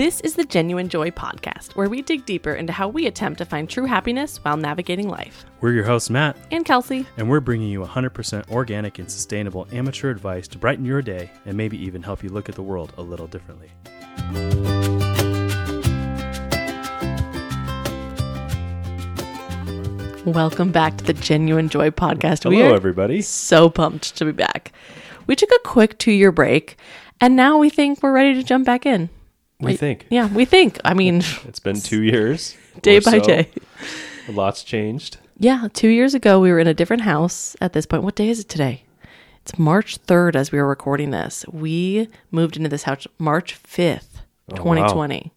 This is the Genuine Joy Podcast, where we dig deeper into how we attempt to find true happiness while navigating life. We're your hosts, Matt, And Kelsey, and we're bringing you 100% organic and sustainable amateur advice to brighten your day and maybe even help you look at the world a little differently. welcome back to the Genuine Joy Podcast. we Hello, are everybody. so pumped to be back. We took a quick two year break, and now we think we're ready to jump back in. We think Yeah, we think. I mean, it's been two years, day by so. day. A lot's changed. Yeah, two years ago, we were in a different house at this point. What day is it today? It's March 3rd as we were recording this. We moved into this house March 5th, Oh, 2020,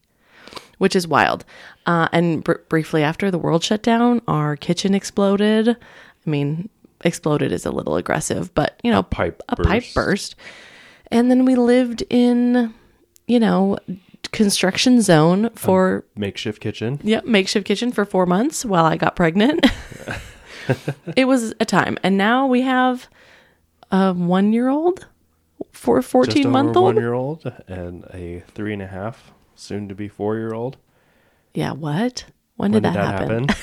which is wild. Uh, and br- briefly after the world shut down, our kitchen exploded. I mean, exploded is a little aggressive, but you know, pipe a pipe burst. burst. And then we lived in, you know, construction zone for Makeshift kitchen. Yep, makeshift kitchen for four months while I got pregnant. it was a time, and now we have a one-year-old, for Just fourteen over month one-year-old, and a three and a half, soon to be four year old. Yeah, what? When, When did, that, happen?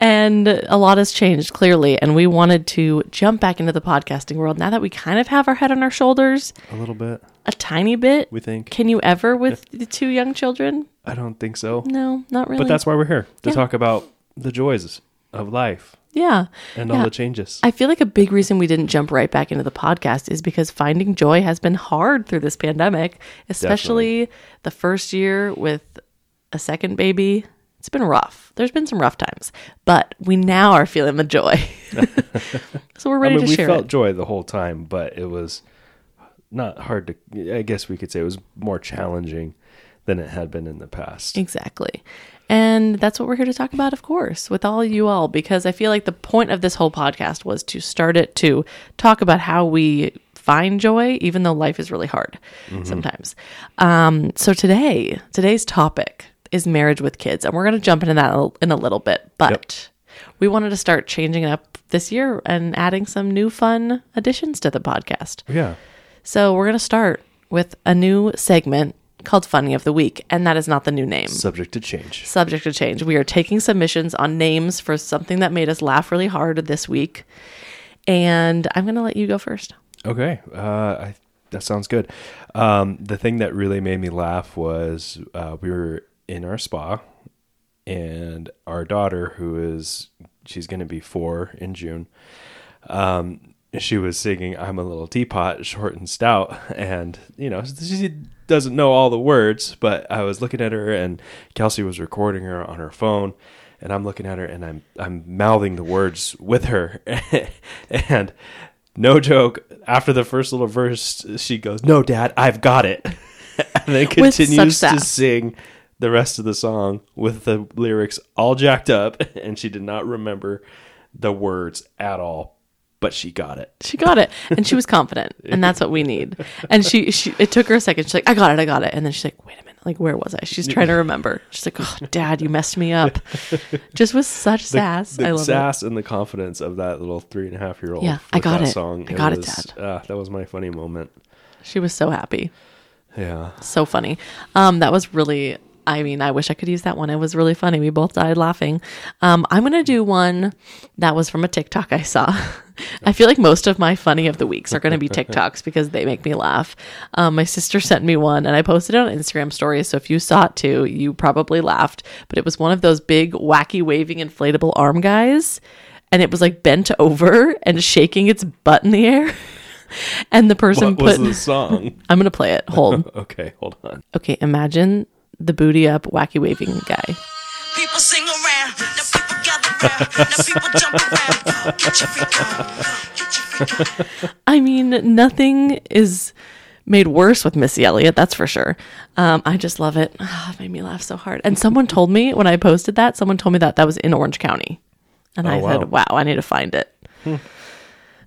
And a lot has changed clearly, and we wanted to jump back into the podcasting world now that we kind of have our head on our shoulders a little bit, a tiny bit. we think. Can you ever with the two young children? I don't think so. No, not really. But that's why we're here to Yeah. talk about the joys of life yeah. and Yeah. all the changes. I feel like a big reason we didn't jump right back into the podcast is because finding joy has been hard through this pandemic, especially the first year with a second baby. It's been rough. There's been some rough times, but we now are feeling the joy. so we're I ready mean, to we share felt it. joy the whole time, but it was not hard to. I guess we could say it was more challenging than it had been in the past. Exactly. And that's what we're here to talk about, of course, with all you all, because I feel like the point of this whole podcast was to start it to talk about how we find joy, even though life is really hard sometimes. Um, so today, today's topic is marriage with kids, and we're going to jump into that in a little bit, but we wanted to start changing it up this year and adding some new fun additions to the podcast. Yeah, So we're going to start with a new segment called Funny of the Week, and that is not the new name subject to change. subject to change. We are taking submissions on names for something that made us laugh really hard this week. And I'm going to let you go first. Okay, uh, I, that sounds good. Um, the thing that really made me laugh was uh, we were in our spa, and our daughter, who is she's going to be four in June, um, she was singing "I'm a little teapot, short and stout," and you know she doesn't know all the words, but I was looking at her, and Kelsey was recording her on her phone. And I'm looking at her, and I'm I'm mouthing the words with her, and no joke. After the first little verse, she goes, "No, Dad, I've got it," and then continues to sing the rest of the song with the lyrics all jacked up, and she did not remember the words at all, but she got it. She got it, and she was confident, and that's what we need. And she, she, it took her a second. She's like, "I got it, I got it," and then she's like, "Wait a minute, like where was I?" She's trying to remember. She's like, "Oh, Dad, you messed me up." Just with such sass. The I love it. sass and the confidence of that little three and a half year old. Yeah, I got it. Song, I got it, was, Dad. Uh, that was my funny moment. She was so happy. Yeah. so funny. Um, that was really. I mean, I wish I could use that one. It was really funny. We both died laughing. Um, I'm gonna do one that was from a TikTok I saw. I feel like most of my funny of the weeks are gonna be TikToks because they make me laugh. Um, my sister sent me one, and I posted it on Instagram stories. So if you saw it too, you probably laughed. But it was one of those big, wacky, waving inflatable arm guys, and it was like bent over and shaking its butt in the air. And the person What was put. the song? I'm gonna play it. Hold. okay, hold on. Okay, imagine the booty up, wacky waving guy. People sing around, now people gather round, now people jump around. Get your freak on, get your freak on. I mean, nothing is made worse with Missy Elliott, that's for sure. Um, I just love it. Ah, it made me laugh so hard. And someone told me when I posted that, someone told me that that was in Orange County. And I Oh, said, wow. wow, I need to find it.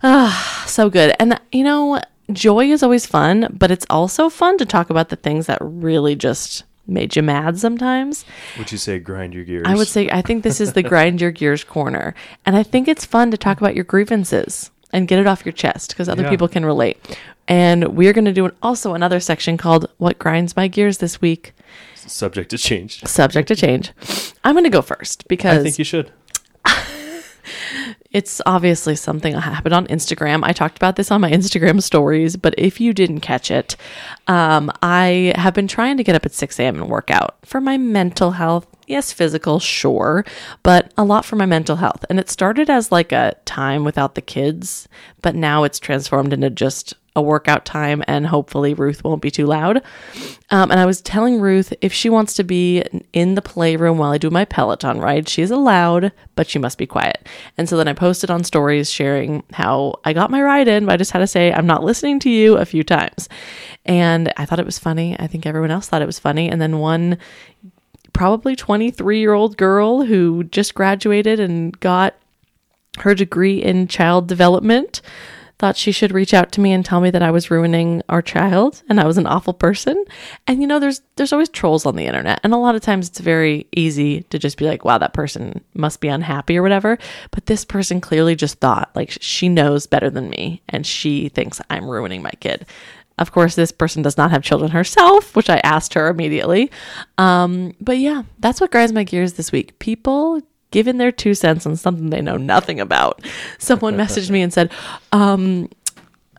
Ah, so good. And, you know, joy is always fun, but it's also fun to talk about the things that really just made you mad sometimes. Would you say grind your gears? I would say I think this is the grind your gears corner. And I think it's fun to talk about your grievances. and get it off your chest because other Yeah. people can relate. And we're going to do an, also another section called What Grinds My Gears This Week, Subject to change. subject to change. I'm going to go first because I think you should. It's obviously something that happened on Instagram. I talked about this on my Instagram stories, but if you didn't catch it, um, I have been trying to get up at 6 a.m. and work out for my mental health. Yes, physical, sure, but a lot for my mental health. And it started as like a time without the kids, but now it's transformed into just a workout time, and hopefully Ruth won't be too loud. Um, and I was telling Ruth if she wants to be in the playroom while I do my Peloton ride, she is allowed, but she must be quiet. And so then I posted on stories sharing how I got my ride in, but I just had to say, I'm not listening to you a few times. And I thought it was funny. I think everyone else thought it was funny. And then one probably 23 year old girl who just graduated and got her degree in child development thought she should reach out to me and tell me that I was ruining our child and I was an awful person. And you know there's there's always trolls on the internet and a lot of times it's very easy to just be like wow that person must be unhappy or whatever, but this person clearly just thought like she knows better than me and she thinks I'm ruining my kid. Of course, this person does not have children herself, which I asked her immediately. Um, but yeah, that's what grinds my gears this week. People giving their two cents on something they know nothing about. Someone messaged me and said, um,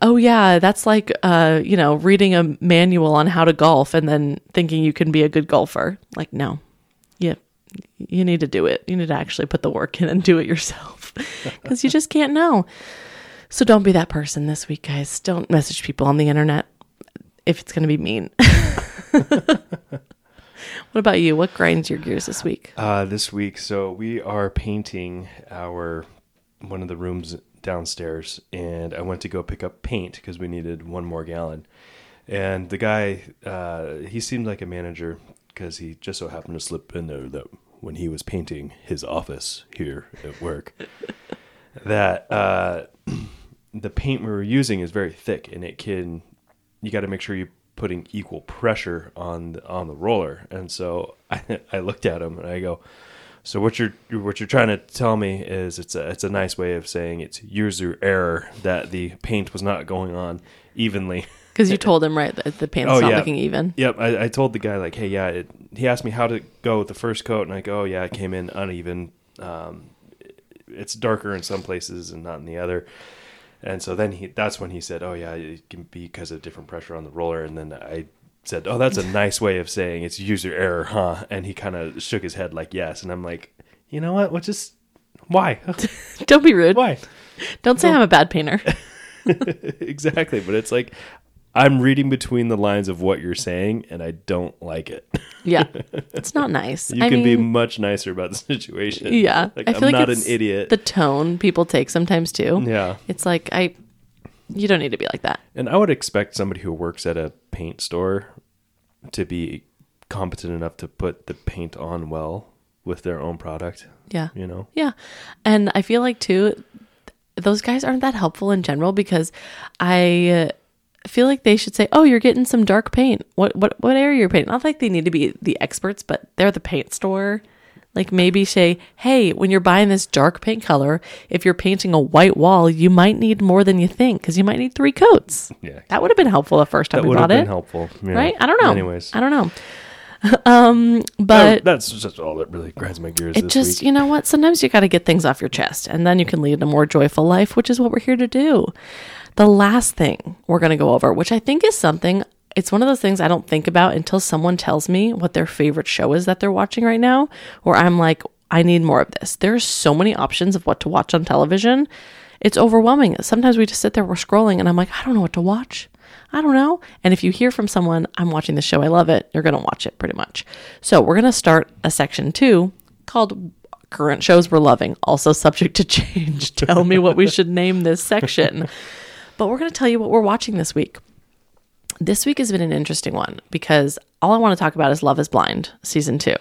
"Oh yeah, that's like uh, you know reading a manual on how to golf and then thinking you can be a good golfer." Like, no, yeah, you need to do it. You need to actually put the work in and do it yourself because you just can't know. So don't be that person this week, guys. Don't message people on the internet if it's going to be mean. what about you? What grinds your gears this week? Uh, this week, so we are painting our one of the rooms downstairs, and I went to go pick up paint because we needed one more gallon. And the guy, uh, he seemed like a manager because he just so happened to slip in there that when he was painting his office here at work, that uh, the paint we were using is very thick, and it can you got to make sure you're putting equal pressure on the, on the roller. And so I, I looked at him and I go, so what you're what you're trying to tell me is it's a it's a nice way of saying it's user error that the paint was not going on evenly. Because you told him right that the paint's Oh, not yeah. looking even. Yep, I, I told the guy like, hey, yeah. It, he asked me how to go with the first coat, and I go, oh yeah, it came in uneven. Um, it's darker in some places and not in the other. And so then he, that's when he said, oh yeah, it can be because of different pressure on the roller. And then I said, oh, that's a nice way of saying it's user error, huh? And he kind of shook his head like yes. And I'm like, you know what? What just why? Don't be rude. why? Don't say I'm a bad painter. exactly. But it's like I'm reading between the lines of what you're saying, and I don't like it. yeah, it's not nice. You I can be much nicer about the situation. yeah. like, I I'm feel like not an idiot. The tone people take sometimes too. yeah, It's like I, you don't need to be like that. and I would expect somebody who works at a paint store to be competent enough to put the paint on well with their own product. Yeah. You know, Yeah. And I feel like too those guys aren't that helpful in general because I uh, feel like they should say, "Oh, you're getting some dark paint. What what what area you're painting?" Not like they need to be the experts, but they're the paint store. Like maybe say, "Hey, when you're buying this dark paint color, if you're painting a white wall, you might need more than you think because you might need three coats." yeah, That would have been helpful the first time that we would have bought been it, helpful, yeah. right? I don't know. Anyways, I don't know. um, but that's just all that really grinds my gears. it this just week. you know what sometimes you got to get things off your chest and then you can lead a more joyful life which is what we're here to do the last thing we're going to go over which i think is something it's one of those things i don't think about until someone tells me what their favorite show is that they're watching right now or i'm like i need more of this there's so many options of what to watch on television it's overwhelming sometimes we just sit there we're scrolling and i'm like i don't know what to watch I don't know. And if you hear from someone, I'm watching the show, I love it, you're going to watch it pretty much. So we're going to start a section two called Current Shows We're Loving, also subject to change. Tell me what we should name this section. But we're going to tell you what we're watching this week. This week has been an interesting one because all I want to talk about is Love is Blind, season two.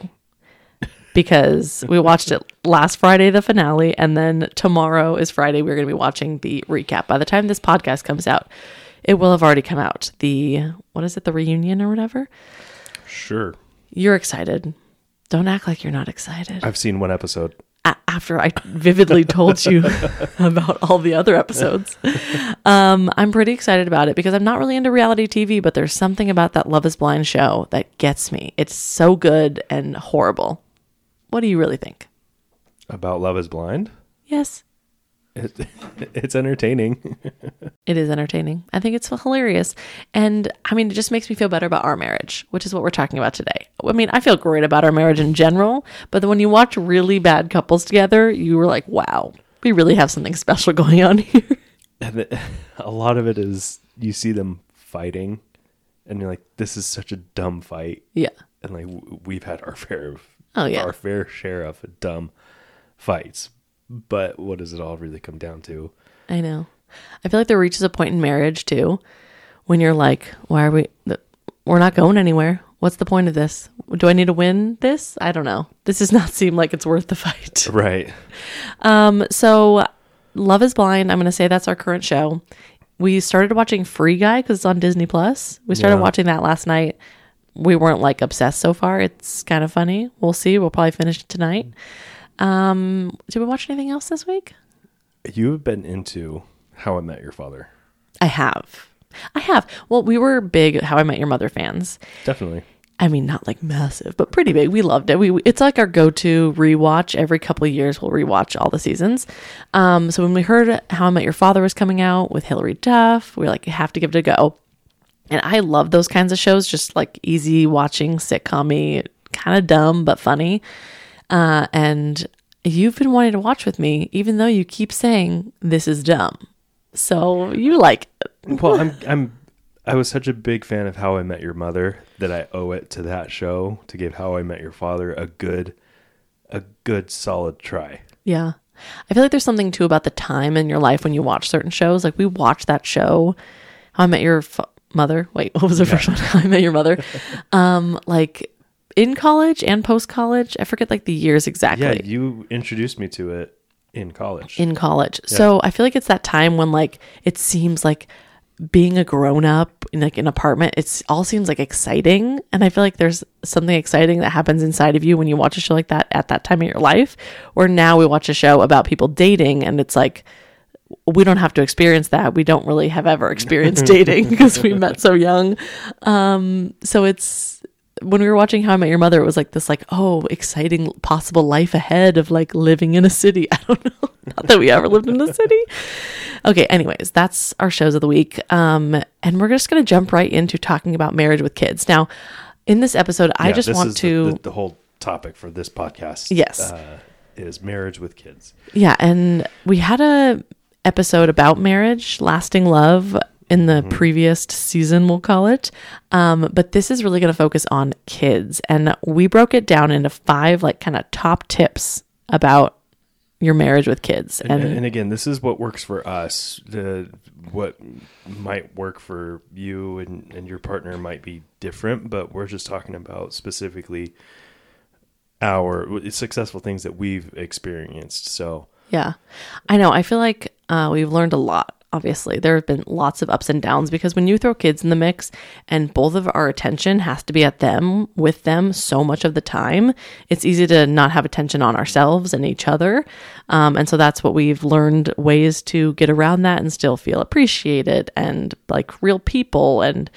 Because we watched it last Friday, the finale, and then tomorrow is Friday. We're going to be watching the recap. By the time this podcast comes out, it will have already come out. The, what is it, the reunion or whatever? sure. You're excited. Don't act like you're not excited. I've seen one episode. A- after I vividly told you about all the other episodes. Um, I'm pretty excited about it because I'm not really into reality TV, but there's something about that Love is Blind show that gets me. It's so good and horrible. What do you really think? About Love is Blind? Yes, It, it's entertaining. it is entertaining. I think it's hilarious. And I mean, it just makes me feel better about our marriage, which is what we're talking about today. I mean, I feel great about our marriage in general, but then when you watch really bad couples together, you were like, wow, we really have something special going on here. and a lot of it is you see them fighting and you're like, this is such a dumb fight. yeah. And like w- we've had our fair of Oh, yeah. our fair share of dumb fights. But what does it all really come down to? I know. I feel like there reaches a point in marriage too when you're like, why are we, we're not going anywhere. What's the point of this? Do I need to win this? I don't know. This does not seem like it's worth the fight. Right. Um, so Love is Blind, I'm going to say that's our current show. We started watching Free Guy because it's on Disney Plus. We started Yeah. watching that last night. We weren't like obsessed so far. It's kind of funny. We'll see. We'll probably finish it tonight. Um, did we watch anything else this week? You have been into How I Met Your Father. I have. I have. Well, we were big How I Met Your Mother fans. Definitely. I mean, not like massive, but pretty big. We loved it. We we- it's like our go-to rewatch. Every couple of years, we'll rewatch all the seasons. Um, so when we heard How I Met Your Father was coming out with Hilary Duff, we were like, have to give it a go. And I love those kinds of shows, just like easy watching, sitcom kind of dumb but funny. Uh, and you've been wanting to watch with me, even though you keep saying this is dumb. So you like it. Well, I'm I'm I was such a big fan of How I Met Your Mother that I owe it to that show to give How I Met Your Father a good a good solid try. Yeah. I feel like there's something too about the time in your life when you watch certain shows. Like we watched that show, How I Met Your F- Mother. Wait, what was the first one? How I Met Your Mother. Um, like in college and post college. I forget like the years exactly. Yeah, you introduced me to it in college. in college. So I feel like it's that time when like it seems like being a grown up in like an apartment, it's all seems like exciting. And I feel like there's something exciting that happens inside of you when you watch a show like that at that time in your life. Or now we watch a show about people dating and it's like we don't have to experience that. We don't really have ever experienced dating because we met so young. Um, so it's when we were watching How I Met Your Mother, it was like this, like, oh, exciting possible life ahead of like living in a city. I don't know. Not that we ever lived in a city. Okay, anyways, that's our shows of the week. Um, and we're just gonna jump right into talking about marriage with kids. Now, in this episode, I just want to the, the, the whole topic for this podcast. Yes. uh, is marriage with kids. Yeah, and we had a episode about marriage, lasting love in the previous season, we'll call it. Um, but this is really going to focus on kids, and we broke it down into five like kind of top tips about your marriage with kids. And, And, and again, this is what works for us. The what might work for you and, and your partner might be different, but we're just talking about specifically our successful things that we've experienced. So Yeah. I know. I feel like uh, we've learned a lot. Obviously, there have been lots of ups and downs because when you throw kids in the mix and both of our attention has to be at them with them so much of the time, it's easy to not have attention on ourselves and each other. Um, and so that's what we've learned ways to get around that and still feel appreciated and like real people. And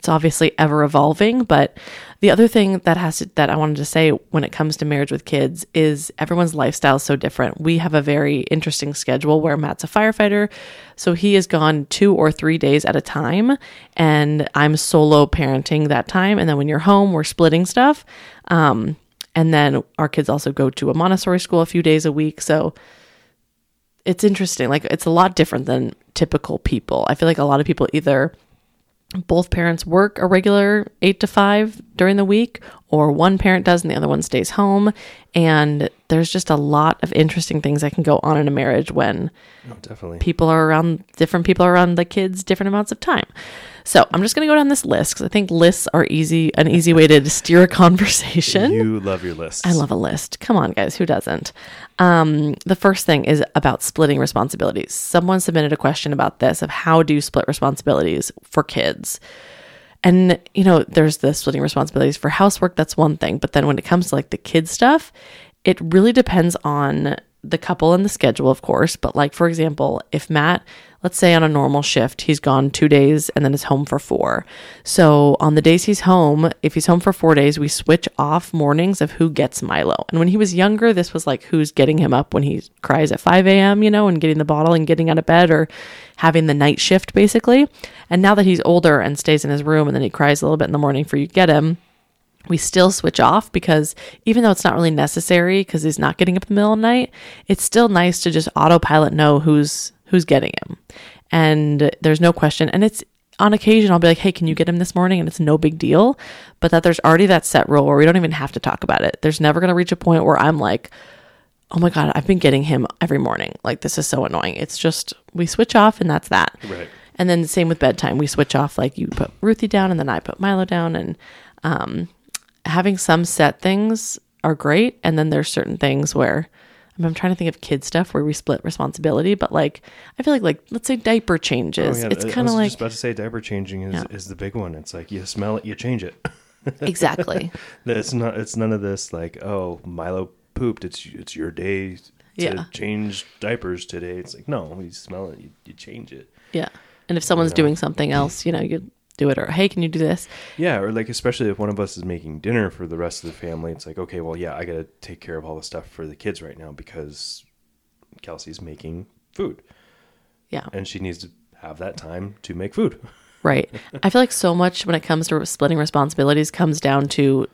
it's obviously ever evolving, but the other thing that has to, that I wanted to say when it comes to marriage with kids is everyone's lifestyle is so different. We have a very interesting schedule where Matt's a firefighter, so he is gone two or three days at a time, and I'm solo parenting that time. And then when you're home, we're splitting stuff. Um, and then our kids also go to a Montessori school a few days a week, so it's interesting. Like it's a lot different than typical people. I feel like a lot of people either both parents work a regular eight to five during the week, or one parent does and the other one stays home. And there's just a lot of interesting things that can go on in a marriage when oh, definitely. people are around, different people are around the kids different amounts of time. So I'm just going to go down this list because I think lists are easy, an easy way to steer a conversation. You love your list. I love a list. Come on, guys, who doesn't? Um, the first thing is about splitting responsibilities. Someone submitted a question about this of how do you split responsibilities for kids? And you know, there's the splitting responsibilities for housework. That's one thing, but then when it comes to like the kid stuff, it really depends on the couple and the schedule, of course. But, like, for example, if Matt, let's say on a normal shift, he's gone two days and then is home for four. So, on the days he's home, if he's home for four days, we switch off mornings of who gets Milo. And when he was younger, this was like who's getting him up when he cries at 5 a.m., you know, and getting the bottle and getting out of bed or having the night shift, basically. And now that he's older and stays in his room and then he cries a little bit in the morning for you to get him, we still switch off because even though it's not really necessary because he's not getting up in the middle of the night, it's still nice to just autopilot know who's who's getting him. And there's no question. And it's on occasion I'll be like, hey, can you get him this morning? And it's no big deal. But that there's already that set rule where we don't even have to talk about it. There's never gonna reach a point where I'm like, oh my God, I've been getting him every morning. Like this is so annoying. It's just we switch off and that's that. Right. And then the same with bedtime. We switch off like you put Ruthie down and then I put Milo down and um having some set things are great and then there's certain things where I mean, I'm trying to think of kid stuff where we split responsibility, but like I feel like like let's say diaper changes. Oh, yeah, it's kind of was like just about to say diaper changing is, Yeah. is the big one. It's like you smell it, you change it. exactly. It's not. It's none of this like oh Milo pooped. It's it's your day to Yeah. change diapers today. It's like no, you smell it, you, you change it. Yeah. And if someone's doing something else, you know, you do it or hey, can you do this? Yeah, or like especially if one of us is making dinner for the rest of the family, it's like okay, well yeah, I got to take care of all the stuff for the kids right now because Kelsey's making food Yeah. and she needs to have that time to make food. Right. I feel like so much when it comes to splitting responsibilities comes down to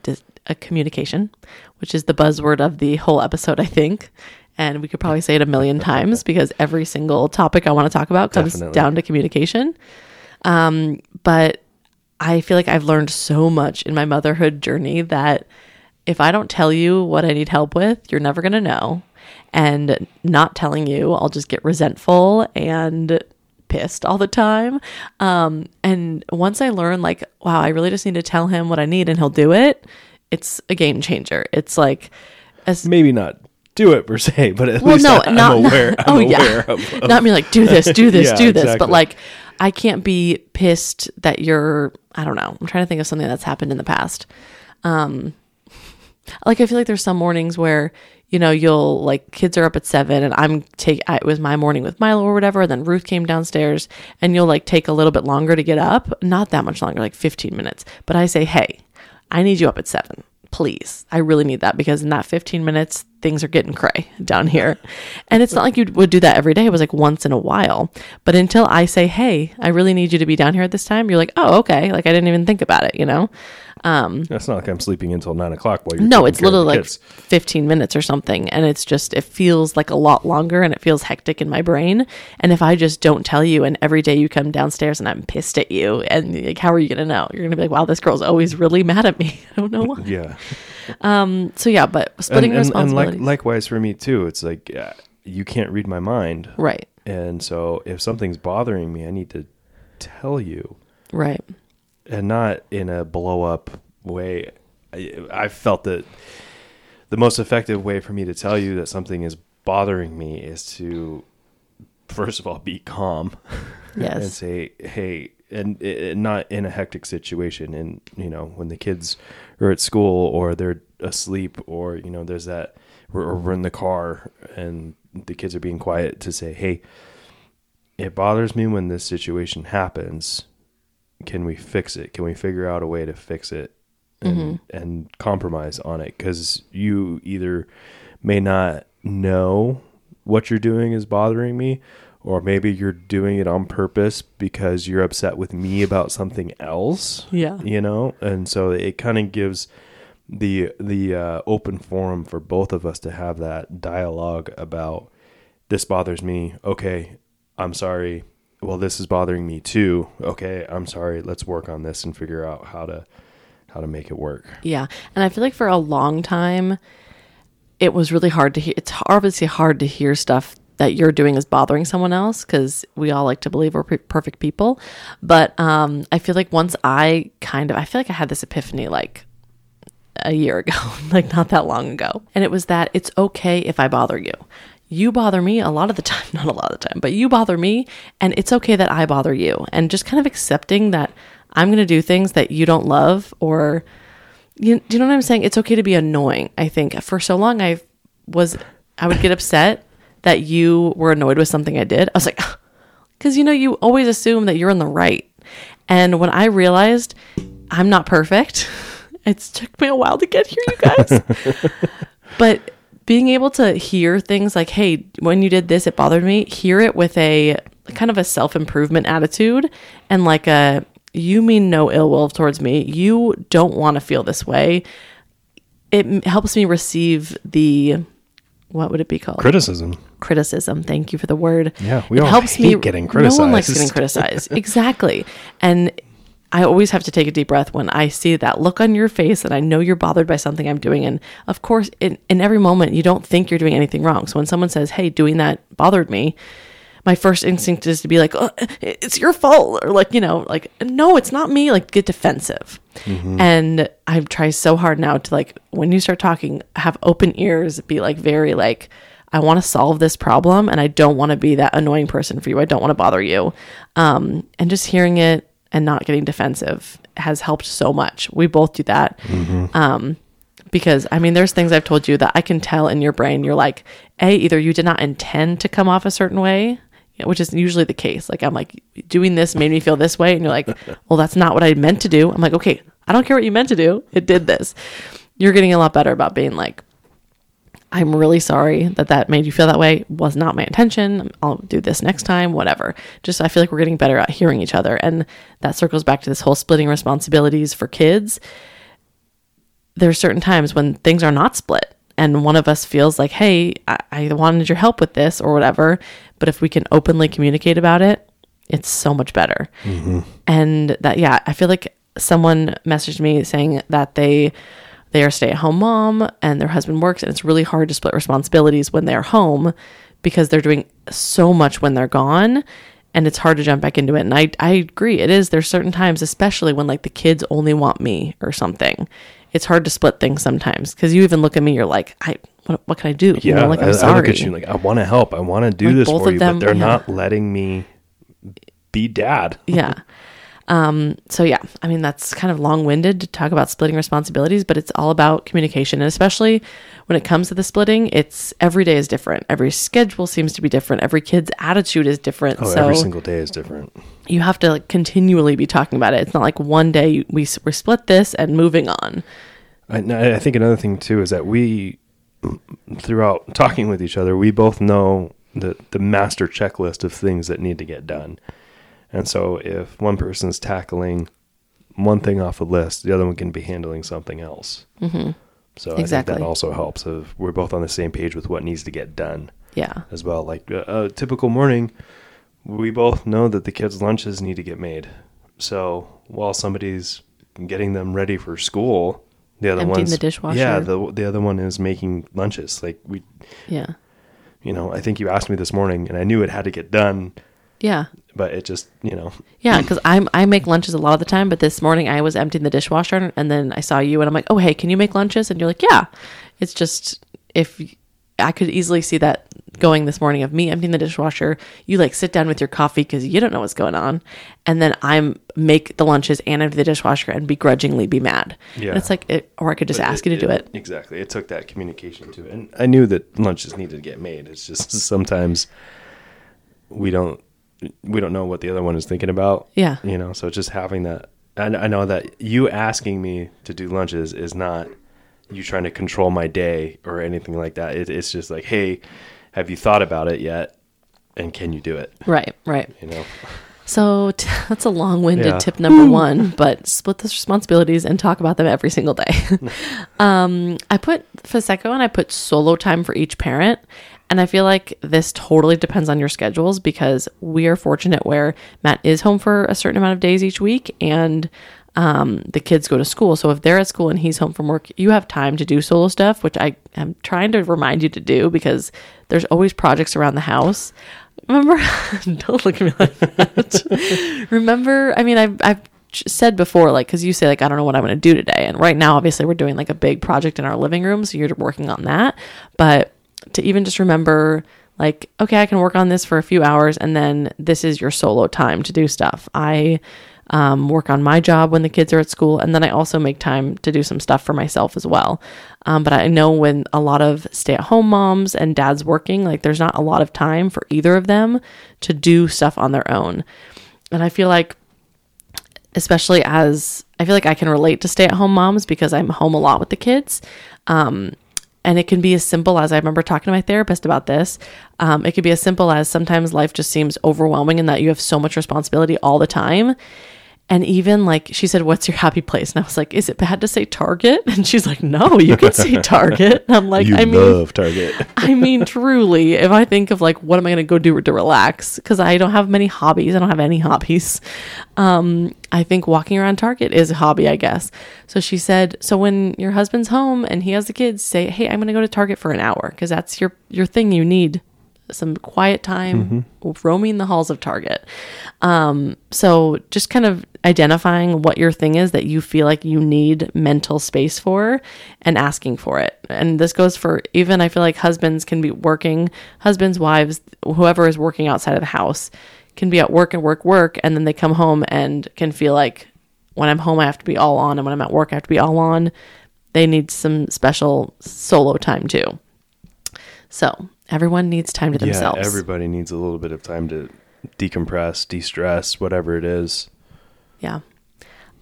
a communication, which is the buzzword of the whole episode, I think. And we could probably say it a million times because every single topic I want to talk about comes Definitely. down to communication. Um, but I feel like I've learned so much in my motherhood journey that if I don't tell you what I need help with, you're never going to know. And not telling you, I'll just get resentful and pissed all the time. Um, and once I learn, like, wow, I really just need to tell him what I need and he'll do it, it's a game changer. It's like, as Maybe not do it per se, but at well, least no, I, am not aware. I'm oh aware yeah, of, of not me like do this, do this, Yeah, do this, but like I can't be pissed that you're. I don't know. I'm trying to think of something that's happened in the past. Um, like I feel like there's some mornings where you know you'll like kids are up at seven and I'm take I, it was my morning with Milo or whatever. And then Ruth came downstairs and you'll like take a little bit longer to get up, not that much longer, like 15 minutes. But I say, hey, I need you up at seven. Please. I really need that because in that 15 minutes, things are getting cray down here. And it's not like you would do that every day. It was like once in a while. But until I say, hey, I really need you to be down here at this time, you're like, oh, okay. Like I didn't even think about it, you know? Um, That's not like I'm sleeping until nine o'clock while you're No, it's care of the literally like kids. 15 minutes or something. And it's just, it feels like a lot longer and it feels hectic in my brain. And if I just don't tell you and every day you come downstairs and I'm pissed at you, and like, how are you going to know? You're going to be like, wow, this girl's always really mad at me. I don't know why. yeah. So yeah, but splitting and, and, and like, likewise for me too. It's like uh, you can't read my mind, right, and so if something's bothering me, I need to tell you, right. and not in a blow up way. I, I felt that the most effective way for me to tell you that something is bothering me is to first of all be calm yes and say hey and, and not in a hectic situation and you know when the kids are at school or they're asleep or you know there's that or we're in the car and the kids are being quiet to say hey it bothers me when this situation happens. Can we fix it? Can we figure out a way to fix it and, mm-hmm. and compromise on it? Because you either may not know what you're doing is bothering me or maybe you're doing it on purpose because you're upset with me about something else Yeah. you know and so it kind of gives the the uh, open forum for both of us to have that dialogue about this bothers me okay i'm sorry well this is bothering me too okay i'm sorry let's work on this and figure out how to how to make it work Yeah. And I feel like for a long time, it was really hard to hear. It's obviously hard to hear stuff that you're doing is bothering someone else because we all like to believe we're pe- perfect people. But um, I feel like once I kind of, I feel like I had this epiphany like a year ago, like not that long ago. And it was that it's okay if I bother you. You bother me a lot of the time, not a lot of the time, but you bother me, and it's okay that I bother you. And just kind of accepting that I'm going to do things that you don't love or you, do you know what I'm saying? It's okay to be annoying. I think for so long I've was I would get upset that you were annoyed with something I did. I was like, because you know, you always assume that you're in the right. And when I realized I'm not perfect, it took me a while to get here, you guys. but being able to hear things like, hey, when you did this, it bothered me, hear it with a kind of a self improvement attitude and like a, you mean no ill will towards me. You don't want to feel this way. It helps me receive the, what would it be called? Criticism. criticism. Thank you for the word. Yeah, we it all helps hate me. getting criticized. No one likes getting criticized. exactly. And I always have to take a deep breath when I see that look on your face and I know you're bothered by something I'm doing. And of course, in, in every moment, you don't think you're doing anything wrong. So when someone says, hey, doing that bothered me, my first instinct is to be like, oh, it's your fault. Or like, you know, like, no, it's not me. Like, get defensive. And I try so hard now to like, when you start talking, have open ears, be like, very like, I want to solve this problem and I don't want to be that annoying person for you. I don't want to bother you. Um, and just hearing it and not getting defensive has helped so much. We both do that. Um, because I mean, there's things I've told you that I can tell in your brain. You're like, A, either you did not intend to come off a certain way, which is usually the case. Like, I'm like, doing this made me feel this way. And you're like, well, that's not what I meant to do. I'm like, okay, I don't care what you meant to do. It did this. You're getting a lot better about being like, I'm really sorry that that made you feel that way. Was not my intention. I'll do this next time, whatever. Just I feel like we're getting better at hearing each other. And that circles back to this whole splitting responsibilities for kids. There are certain times when things are not split and one of us feels like, hey, I, I wanted your help with this or whatever. But if we can openly communicate about it, it's so much better. Mm-hmm. And that, yeah, I feel like someone messaged me saying that they they are a stay-at-home mom and their husband works and it's really hard to split responsibilities when they're home because they're doing so much when they're gone and it's hard to jump back into it and I, I agree it is there's certain times especially when like the kids only want me or something it's hard to split things sometimes because you even look at me you're like i what, what can i do You Yeah, know, like i'm I, sorry I look at you like I want to help. I want to do Like, this for you, them- but they're yeah. not letting me be dad. yeah. Um, so yeah, I mean that's kind of long-winded to talk about splitting responsibilities, but it's all about communication, and especially when it comes to the splitting, it's every day is different. Every schedule seems to be different. Every kid's attitude is different. Oh, so every single day is different. you have to like continually be talking about it. It's not like one day we we split this and moving on. I, I think another thing too is that we, throughout talking with each other, we both know the the master checklist of things that need to get done. And so, if one person's tackling one thing off a list, the other one can be handling something else. Mm-hmm. So I think that also helps. If we're both on the same page with what needs to get done Yeah. as well. Like uh, a typical morning, we both know that the kids' lunches need to get made. So while somebody's getting them ready for school, the other Emptying one's the dishwasher. Yeah, the the other one is making lunches. Like we, Yeah. you know, I think you asked me this morning, and I knew it had to get done, Yeah. but it just, you know, Yeah, because I'm I make lunches a lot of the time, but this morning I was emptying the dishwasher and then I saw you and I'm like, oh hey, can you make lunches? And you're like, yeah. It's just if I could easily see that going this morning of me emptying the dishwasher, you like sit down with your coffee because you don't know what's going on, and then I'm make the lunches and empty the dishwasher and begrudgingly be mad. Yeah. and it's like it, or I could just But ask you to do it. Exactly. It took that communication to it. And I knew that lunches needed to get made. It's just sometimes we don't we don't know what the other one is thinking about. Yeah. You know, so just having that I, I know that you asking me to do lunches is not you trying to control my day or anything like that. It, it's just like, hey, have you thought about it yet? And can you do it? Right, right. You know? So t- that's a long-winded Yeah. tip number one, but split those responsibilities and talk about them every single day. um, I put Prosecco and I put solo time for each parent. And I feel like this totally depends on your schedules because we are fortunate where Matt is home for a certain amount of days each week and um, the kids go to school. So if they're at school and he's home from work, you have time to do solo stuff, which I am trying to remind you to do because there's always projects around the house. Remember, don't look at me like that. Remember, I mean, I've, I've said before, like, because you say, like, I don't know what I'm going to do today. And right now, obviously, we're doing like a big project in our living room. So you're working on that. But to even just remember, like okay i can work on this for a few hours and then this is your solo time to do stuff i um, work on my job when the kids are at school and then i also make time to do some stuff for myself as well um, but i know when a lot of stay-at-home moms and dads working like there's not a lot of time for either of them to do stuff on their own and i feel like especially as I feel like I can relate to stay at home moms because I'm home a lot with the kids. Um, and it can be as simple as I remember talking to my therapist about this. Um, it could be as simple as sometimes life just seems overwhelming and that you have so much responsibility all the time. And even like she said, What's your happy place? And I was like, Is it bad to say Target? And she's like, No, you can say Target. And I'm like, you I mean, love Target. I mean, truly, if I think of like, what am I going to go do to relax? Because I don't have many hobbies. I don't have any hobbies. Um, I think walking around Target is a hobby, I guess. So she said, so when your husband's home and he has the kids, say, hey, I'm going to go to Target for an hour because that's your your thing. You need some quiet time roaming the halls of Target. Um, so just kind of identifying what your thing is that you feel like you need mental space for and asking for it. And this goes for even I feel like husbands can be working, husbands, wives, whoever is working outside of the house can be at work and work, work, and then they come home and can feel like when I'm home I have to be all on and when I'm at work I have to be all on. They need some special solo time too. So everyone needs time to themselves. Yeah, everybody needs a little bit of time to decompress, de-stress, whatever it is. Yeah.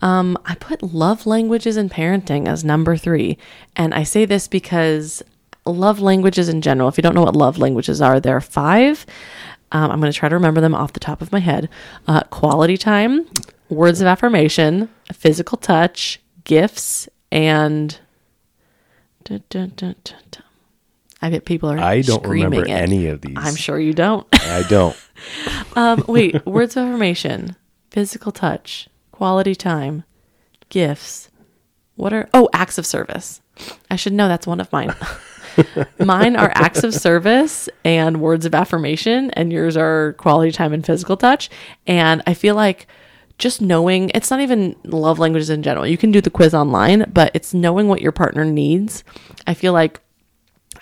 Um, I put love languages and parenting as number three. And I say this because love languages in general, if you don't know what love languages are, there are five. Um, I'm going to try to remember them off the top of my head uh, quality time, words of affirmation, physical touch, gifts, and. Dun, dun, dun. I bet people are. I don't remember it. any of these. I'm sure you don't. I don't. Um, wait, words of affirmation, physical touch, quality time, gifts. What are oh acts of service? I should know that's one of mine. mine are acts of service and words of affirmation, and yours are quality time and physical touch. And I feel like just knowing it's not even love languages in general. You can do the quiz online, but it's knowing what your partner needs. I feel like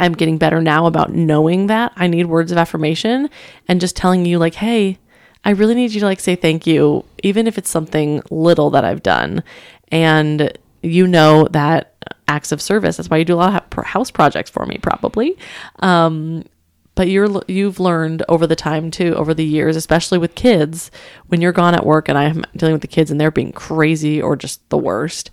I'm getting better now about knowing that I need words of affirmation and just telling you, like, hey, I really need you to like say thank you, even if it's something little that I've done. And you know that acts of service. That's why you do a lot of house projects for me, probably. Um, but you're you've learned over the time too, over the years, especially with kids, when you're gone at work and I'm dealing with the kids and they're being crazy or just the worst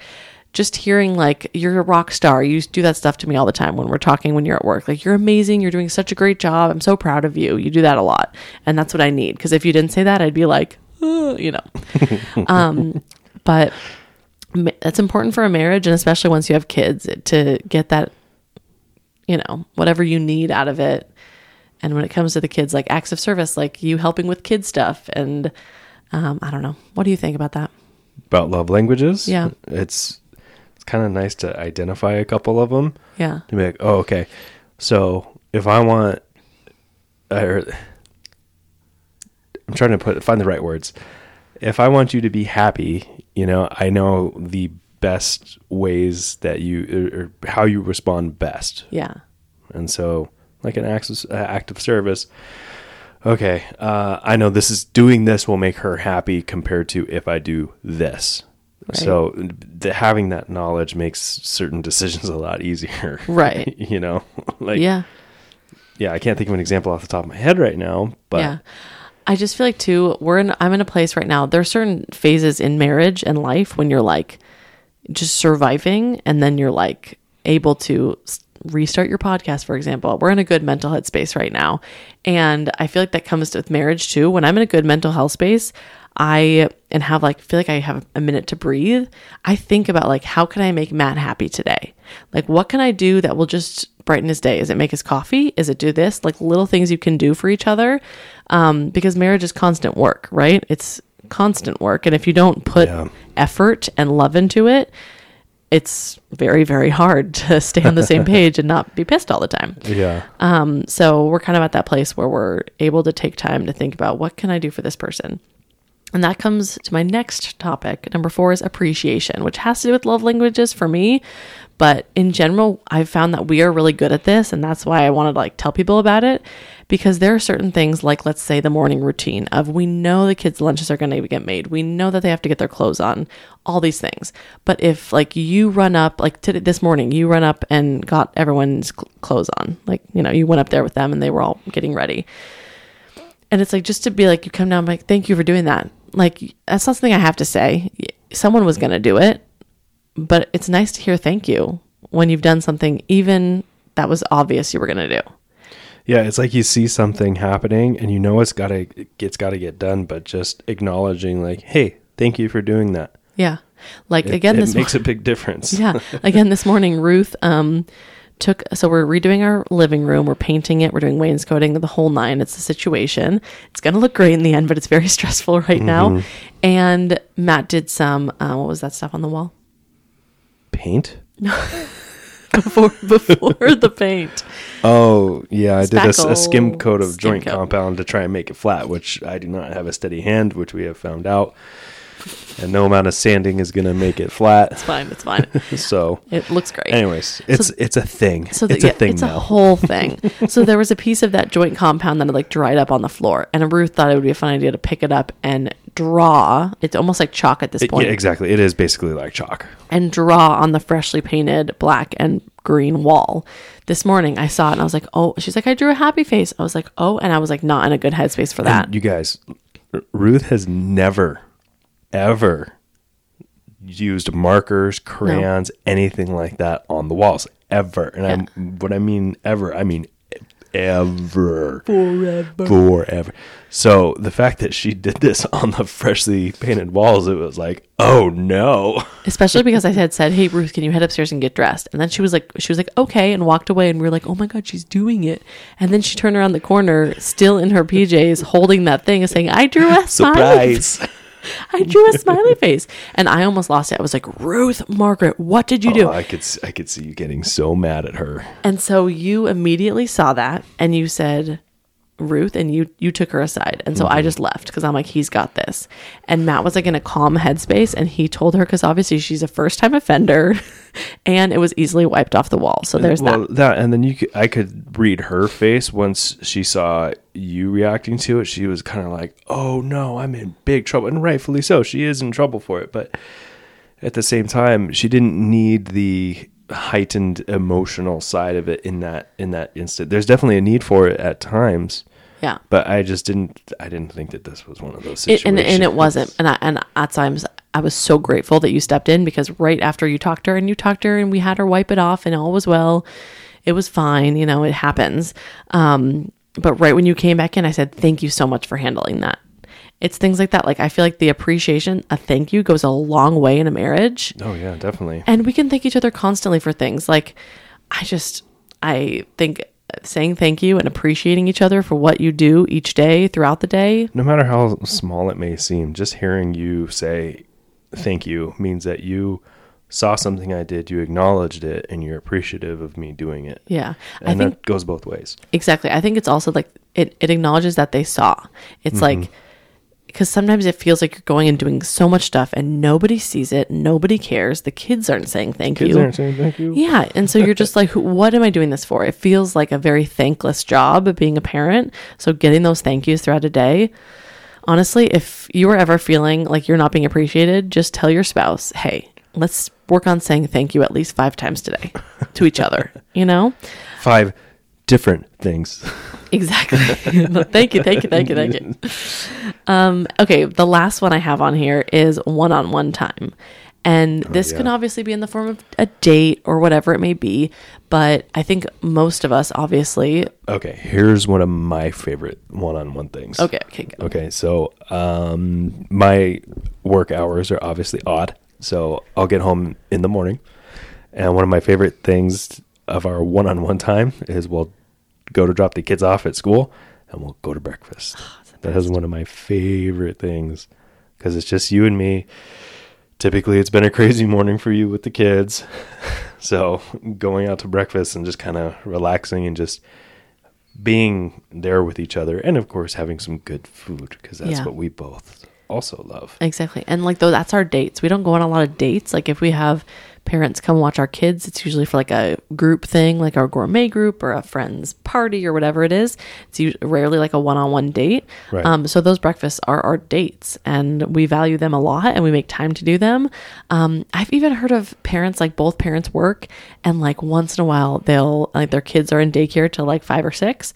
just hearing like you're a rock star you do that stuff to me all the time when we're talking when you're at work. Like you're amazing you're doing such a great job i'm so proud of you you do that a lot. And that's what i need because if you didn't say that i'd be like you know. Um but that's important for a marriage and especially once you have kids to get that you know whatever you need out of it. And when it comes to the kids like acts of service like you helping with kid stuff and um, i don't know. What do you think about that? About love languages? Yeah. It's kind of nice to identify a couple of them. yeah to be like, oh, okay. So if I want, or I'm trying to put find the right words. If I want you to be happy, you know, I know the best ways that you or, or how you respond best, yeah and so like an act of, uh, act of service. Okay, uh, I know this is doing this will make her happy compared to if I do this. Right. So the, having that knowledge makes certain decisions a lot easier. Right. you know, like yeah yeah, I can't think of an example off the top of my head right now, but yeah i just feel like too we're in i'm in a place right now There are certain phases in marriage and life when you're like just surviving and then you're like able to restart your podcast for example we're in a good mental health space right now and i feel like that comes with marriage too when i'm in a good mental health space i and have like feel like i have a minute to breathe i think about like how can i make matt happy today? Like what can i do that will just brighten his day? Is it make his coffee? Is it do this? Like little things you can do for each other um, because marriage is constant work right? It's constant work and if you don't put Yeah. effort and love into it it's very very hard to stay on the same page and not be pissed all the time. Yeah, um, so we're kind of at that place where we're able to take time to think about what can I do for this person. And that comes to my next topic. Number four is appreciation, which has to do with love languages for me. But in general, I've found that we are really good at this. And that's why I wanted to like tell people about it because there are certain things like, let's say, the morning routine of we know the kids' lunches are going to get made. We know that they have to get their clothes on, all these things. But if like you run up, like today, this morning, you run up and got everyone's cl- clothes on, like, you know, you went up there with them and they were all getting ready. And it's like just to be like, you come down, I'm like, thank you for doing that. Like, that's not something I have to say. Someone was going to do it, but it's nice to hear thank you when you've done something, even that was obvious you were going to do. Yeah, it's like you see something happening and you know it's gotta it's gotta get done, but just acknowledging like, hey, thank you for doing that. Yeah. Like It, again, it this makes a big difference. yeah. Again, this morning, Ruth um, took. So we're redoing our living room. We're painting it. We're doing wainscoting, the whole nine. It's a situation. It's gonna look great in the end, but it's very stressful right now. And Matt did some. Uh, what was that stuff on the wall Paint? before before the paint? Oh, yeah, I did a skim coat of Skim joint coat. compound to try and make it flat, which I do not have a steady hand, which we have found out. And no amount of sanding is going to make it flat. It's fine. It's fine. So, It looks great. anyways, it's it's a thing. So the, it's a yeah, thing it's now. a whole thing. so there was a piece of that joint compound that had like dried up on the floor, and Ruth thought it would be a fun idea to pick it up and draw. It's almost like chalk at this It- point, yeah, exactly. It is basically like chalk. and draw on the freshly painted black and green wall. This morning I saw it and I was like, oh, she's like, I drew a happy face. I was like, oh, and I was like, not in a good headspace for that. And you guys, Ruth has never, ever used markers, crayons, anything like that on the walls ever. And I'm what I mean ever, I mean ever, forever, forever. So the fact that she did this on the freshly painted walls, it was like, oh no. Especially because I had said, "Hey Ruth, can you head upstairs and get dressed?" And then she was like, "She was like, okay," and walked away. And we were like, "Oh my god, she's doing it!" And then she turned around the corner, still in her PJs, holding that thing, and saying, "I drew a Surprise! I drew a smiley face, and I almost lost it. I was like, Ruth, Margaret, what did you do? Oh, I could I could see you getting so mad at her. and so you immediately saw that, and you said, Ruth, and you you took her aside, and so I mm-hmm. just left because I'm like, he's got this. And Matt was like in a calm headspace, and he told her because obviously she's a first time offender, and it was easily wiped off the wall. So there's well, that. that. and then you could, I could read her face once she saw you reacting to it. She was kind of like, "Oh no, I'm in big trouble," and rightfully so. She is in trouble for it, but at the same time, she didn't need the heightened emotional side of it in that in that instant. There's definitely a need for it at times, Yeah. but I just didn't. I didn't think that this was one of those It, situations. and, and it wasn't. And I, and at times I was so grateful that you stepped in because right after you talked to her and you talked to her and we had her wipe it off and all was well. It was fine. You know, it happens. Um, but right when you came back in, I said, thank you so much for handling that. It's things like that. Like I feel like the appreciation, a thank you goes a long way in a marriage Oh yeah, definitely. and we can thank each other constantly for things like i just i think saying thank you and appreciating each other for what you do each day throughout the day. No matter how small it may seem, just hearing you say thank you means that you saw something I did, you acknowledged it, and you're appreciative of me doing it. yeah. And i think that goes both ways. exactly. I think it's also like it, it acknowledges that they saw. It's mm-hmm. like because sometimes it feels like you're going and doing so much stuff and nobody sees it nobody cares the kids aren't saying thank Kids you aren't saying thank you. Yeah. And so you're just like, what am I doing this for? It feels like a very thankless job of being a parent. So getting those thank yous throughout a day. Honestly, if you are ever feeling like you're not being appreciated, just tell your spouse, hey, let's work on saying thank you at least five times today to each other. You know? Five different things. Exactly. thank you, thank you, thank you, thank you. Um, okay, the last one I have on here is one on one time. And this can obviously be in the form of a date or whatever it may be. But I think most of us, obviously, okay, here's one of my favorite one-on-one things. okay, okay, go. Okay, so um, my work hours are obviously odd, so I'll get home in the morning, and one of my favorite things of our one-on-one time is we'll go to drop the kids off at school, and we'll go to breakfast. Ah, that is one of my favorite things because it's just you and me. Typically, it's been a crazy morning for you with the kids, so going out to breakfast and just kind of relaxing and just being there with each other and of course having some good food because that's Yeah. what we both also love. Exactly. And like though that's our dates. We don't go on a lot of dates. Like if we have parents come watch our kids, it's usually for like a group thing, like our gourmet group or a friend's party or whatever it is. It's usually rarely like a one-on-one date. Right. Um, so those breakfasts are our dates, and we value them a lot, and we make time to do them. Um, I've even heard of parents like both parents work, and like once in a while they'll like their kids are in daycare till like five or six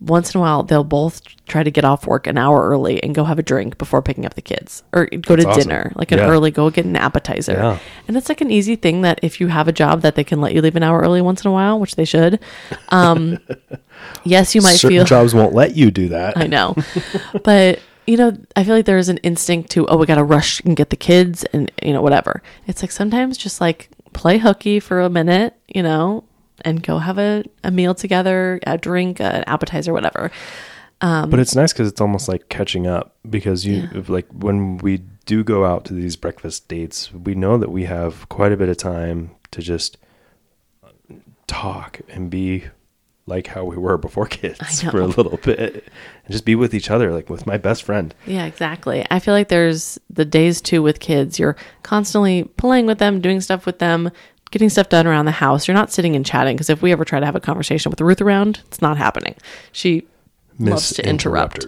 once in a while they'll both try to get off work an hour early and go have a drink before picking up the kids or go to awesome. dinner like an Yeah. early go get an appetizer Yeah. and it's like an easy thing that if you have a job that they can let you leave an hour early once in a while which they should um yes you might Certain feel jobs won't let you do that. I know. but you know, I feel like there is an instinct to, oh, we gotta rush and get the kids and you know, whatever. It's like sometimes just like play hooky for a minute, you know, and go have a, a meal together, a drink, an appetizer, whatever. Um, but it's nice because it's almost like catching up because you like when we do go out to these breakfast dates, we know that we have quite a bit of time to just talk and be like how we were before kids for a little bit and just be with each other, like with my best friend. Yeah, exactly. I feel like there's the days too with kids. You're constantly playing with them, doing stuff with them, getting stuff done around the house. You're not sitting and chatting because if we ever try to have a conversation with Ruth around, it's not happening. She loves to interrupt.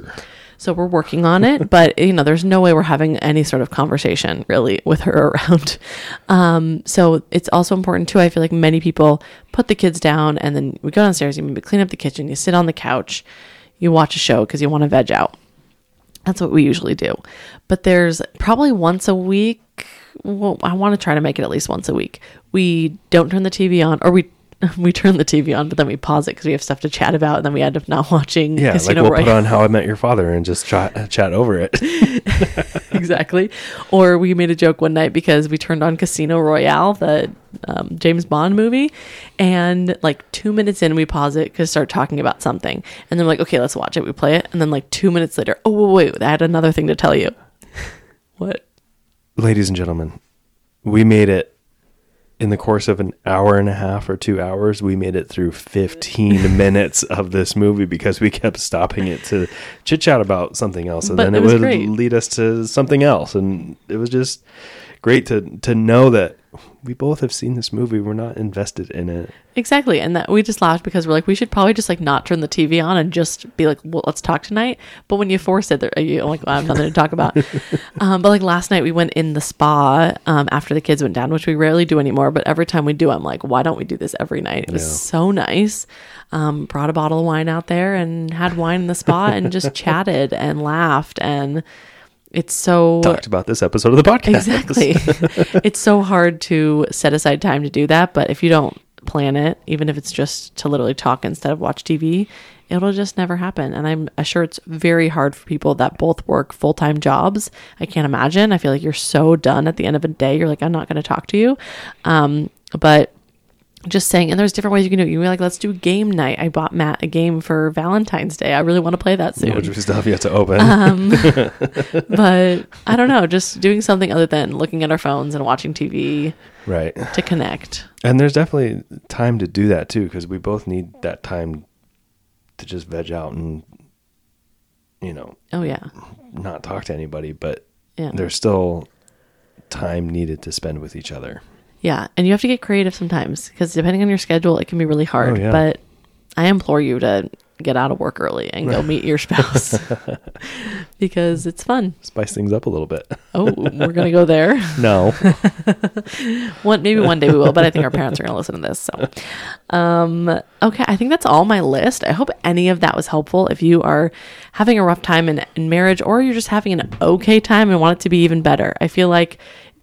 So we're working on it, but you know, there's no way we're having any sort of conversation really with her around. Um, so it's also important too. I feel like many people put the kids down and then we go downstairs, you maybe clean up the kitchen, you sit on the couch, you watch a show because you want to veg out. That's what we usually do. But there's probably once a week. Well, I want to try to make it at least once a week. We don't turn the TV on, or we we turn the TV on, but then we pause it because we have stuff to chat about, and then we end up not watching. Yeah, like we'll put on How I Met Your Father and just chat, chat over it. exactly. Or we made a joke one night because we turned on Casino Royale, the um, James Bond movie, and like two minutes in, we pause it because start talking about something, and then we're like, okay, let's watch it. We play it, and then like two minutes later, oh wait, wait I had another thing to tell you. what? Ladies and gentlemen, we made it in the course of an hour and a half or two hours. We made it through 15 minutes of this movie because we kept stopping it to chit chat about something else. And But then it would great. lead us to something else. And it was just great to, to know that we both have seen this movie. We're not invested in it. Exactly. And that we just laughed because we're like, we should probably just like not turn the TV on and just be like, well, let's talk tonight. But when you force it, there- you're like, well, I have nothing to talk about. um, but like last night, we went in the spa um, after the kids went down, which we rarely do anymore. But every time we do, I'm like, why don't we do this every night? It was Yeah. so nice. Um, brought a bottle of wine out there and had wine in the spa and just chatted and laughed. And it's so Talked about this episode of the podcast. Exactly. it's so hard to set aside time to do that, but if you don't plan it, even if it's just to literally talk instead of watch TV, it'll just never happen. And I'm sure it's very hard for people that both work full time jobs. I can't imagine. I feel like you're so done at the end of a day. You're like, I'm not going to talk to you. Um, but just saying, and there's different ways you can do it. You can be like, let's do game night. I bought Matt a game for Valentine's Day. I really want to play that soon. Which we still have to open. Uh-huh. but I don't know, just doing something other than looking at our phones and watching TV right. to connect. And there's definitely time to do that too, because we both need that time to just veg out and, you know, Oh yeah. not talk to anybody. But Yeah. there's still time needed to spend with each other. Yeah, and you have to get creative sometimes because depending on your schedule, it can be really hard. Oh, yeah. But I implore you to get out of work early and go meet your spouse because it's fun. Spice things up a little bit. Oh, we're gonna go there. no. One maybe one day we will, but I think our parents are gonna listen to this. So, um, okay, I think that's all my list. I hope any of that was helpful. If you are having a rough time in, in marriage, or you're just having an okay time and want it to be even better, I feel like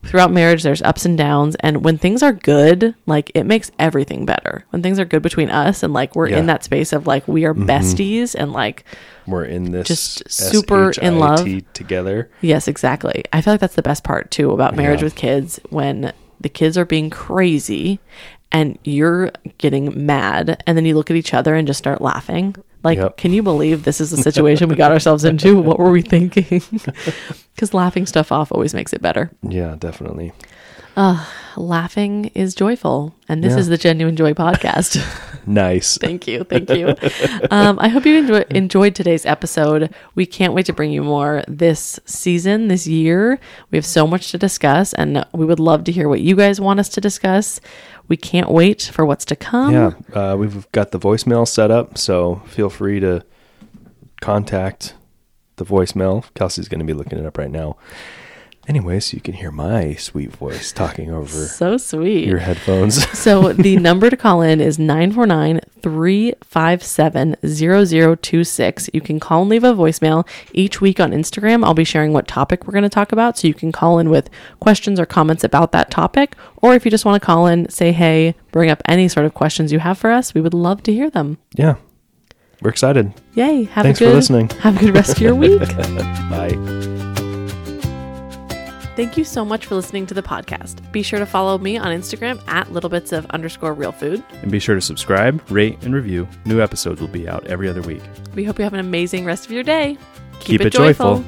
throughout marriage there's ups and downs, and when things are good, like it makes everything better. When things are good between us, and like we're Yeah. in that space of like we are mm-hmm. besties, and like We're in this Just super in love. Together. Yes, exactly. I feel like that's the best part too about marriage Yeah. with kids when the kids are being crazy and you're getting mad and then you look at each other and just start laughing. Like, Yep. can you believe this is the situation we got ourselves into? What were we thinking? Because laughing stuff off always makes it better. Yeah, definitely. Laughing is joyful, and this Yeah. is the Genuine Joy podcast. Nice. thank you, thank you. Um, I hope you enjoy, enjoyed today's episode. We can't wait to bring you more this season, this year. We have so much to discuss, and we would love to hear what you guys want us to discuss. We can't wait for what's to come. Yeah, uh, we've got the voicemail set up, so feel free to contact the voicemail. Kelsey's going to be looking it up right now. Anyway, so you can hear my sweet voice talking over So sweet. your headphones. So the number to call in is 949-357-0026. You can call and leave a voicemail. Each week on Instagram, I'll be sharing what topic we're going to talk about. So you can call in with questions or comments about that topic. Or if you just want to call in, say hey, bring up any sort of questions you have for us, we would love to hear them. yeah, we're excited. Yay. Have Thanks a for good, listening. Have a good rest of your week. Bye. Thank you so much for listening to the podcast. Be sure to follow me on Instagram at little bits of underscore real food. And be sure to subscribe, rate, and review. New episodes will be out every other week. We hope you have an amazing rest of your day. Keep it joyful.